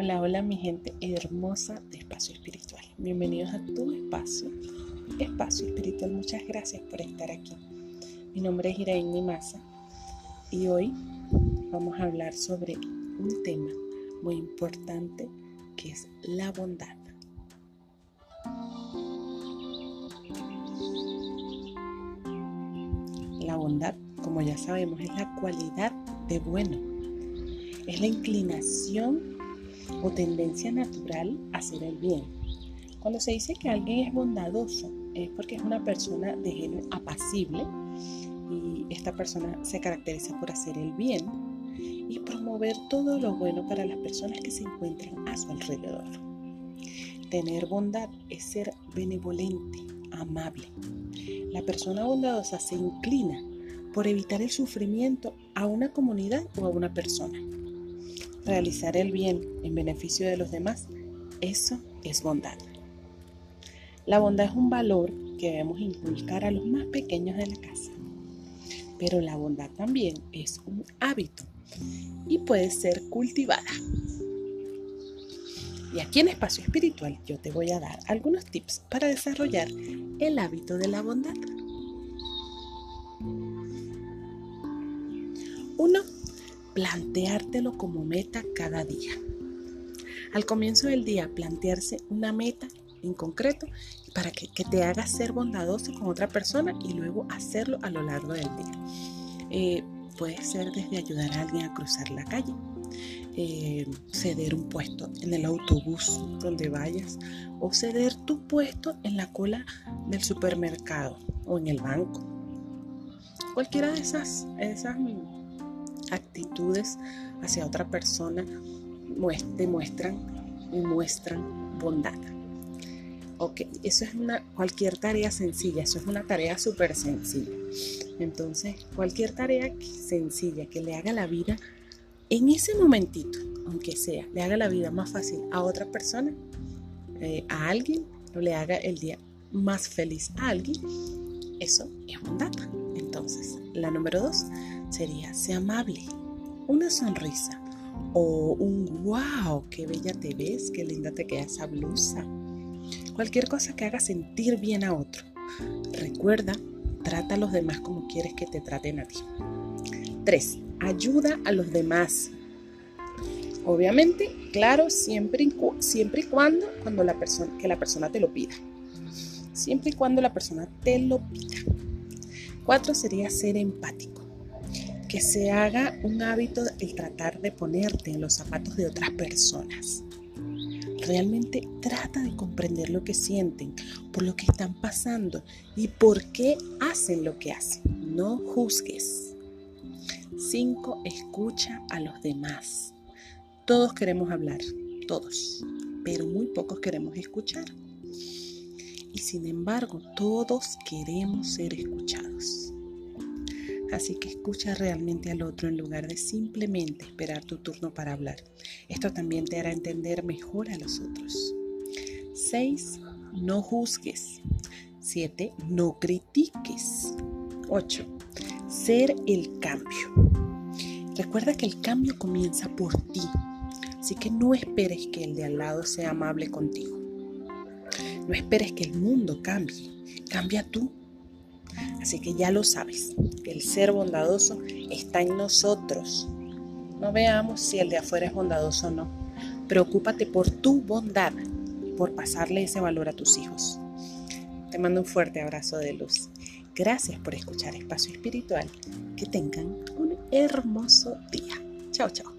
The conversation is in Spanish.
Hola mi gente hermosa de Espacio Espiritual. Bienvenidos a tu espacio, Espacio Espiritual. Muchas gracias por estar aquí. Mi nombre es Irene Maza y hoy vamos a hablar sobre un tema muy importante que es la bondad. La bondad, como ya sabemos, es la cualidad de bueno. Es la inclinación o tendencia natural a hacer el bien. Cuando se dice que alguien es bondadoso, es porque es una persona de género apacible y esta persona se caracteriza por hacer el bien y promover todo lo bueno para las personas que se encuentran a su alrededor. Tener bondad es ser benevolente, amable. La persona bondadosa se inclina por evitar el sufrimiento a una comunidad o a una persona realizar el bien en beneficio de los demás, eso es bondad. La bondad es un valor que debemos inculcar a los más pequeños de la casa. Pero la bondad también es un hábito y puede ser cultivada. Y aquí en Espacio Espiritual yo te voy a dar algunos tips para desarrollar el hábito de la bondad. Uno, planteártelo como meta cada día. Al comienzo del día, plantearse una meta en concreto para que, te haga ser bondadoso con otra persona y luego hacerlo a lo largo del día. Eh, puede ser desde ayudar a alguien a cruzar la calle, eh, ceder un puesto en el autobús donde vayas o ceder tu puesto en la cola del supermercado o en el banco. Cualquiera de esas, esas actitudes hacia otra persona demuestran y muestran bondad. Ok, eso es una, cualquier tarea sencilla, eso es una tarea súper sencilla. Entonces, cualquier tarea sencilla que le haga la vida en ese momentito, aunque sea, le haga la vida más fácil a otra persona, eh, a alguien, o le haga el día más feliz a alguien, eso es bondad. Entonces, la número dos, sería, sea amable, una sonrisa o un wow, qué bella te ves, qué linda te queda esa blusa. Cualquier cosa que haga sentir bien a otro. Recuerda, trata a los demás como quieres que te traten a ti. 3. Ayuda a los demás. Obviamente, claro, siempre, siempre y cuando, cuando la persona, que la persona te lo pida. Siempre y cuando la persona te lo pida. 4 sería ser empático que se haga un hábito el tratar de ponerte en los zapatos de otras personas. Realmente trata de comprender lo que sienten, por lo que están pasando y por qué hacen lo que hacen. No juzgues. 5. Escucha a los demás. Todos queremos hablar, todos, pero muy pocos queremos escuchar. Y sin embargo, todos queremos ser escuchados. Así que escucha realmente al otro en lugar de simplemente esperar tu turno para hablar. Esto también te hará entender mejor a los otros. 6. No juzgues. 7. No critiques. 8. Ser el cambio. Recuerda que el cambio comienza por ti, así que no esperes que el de al lado sea amable contigo. No esperes que el mundo cambie, cambia tú. Así que ya lo sabes, el ser bondadoso está en nosotros. No veamos si el de afuera es bondadoso o no. Preocúpate por tu bondad, por pasarle ese valor a tus hijos. Te mando un fuerte abrazo de luz. Gracias por escuchar Espacio Espiritual. Que tengan un hermoso día. Chao, chao.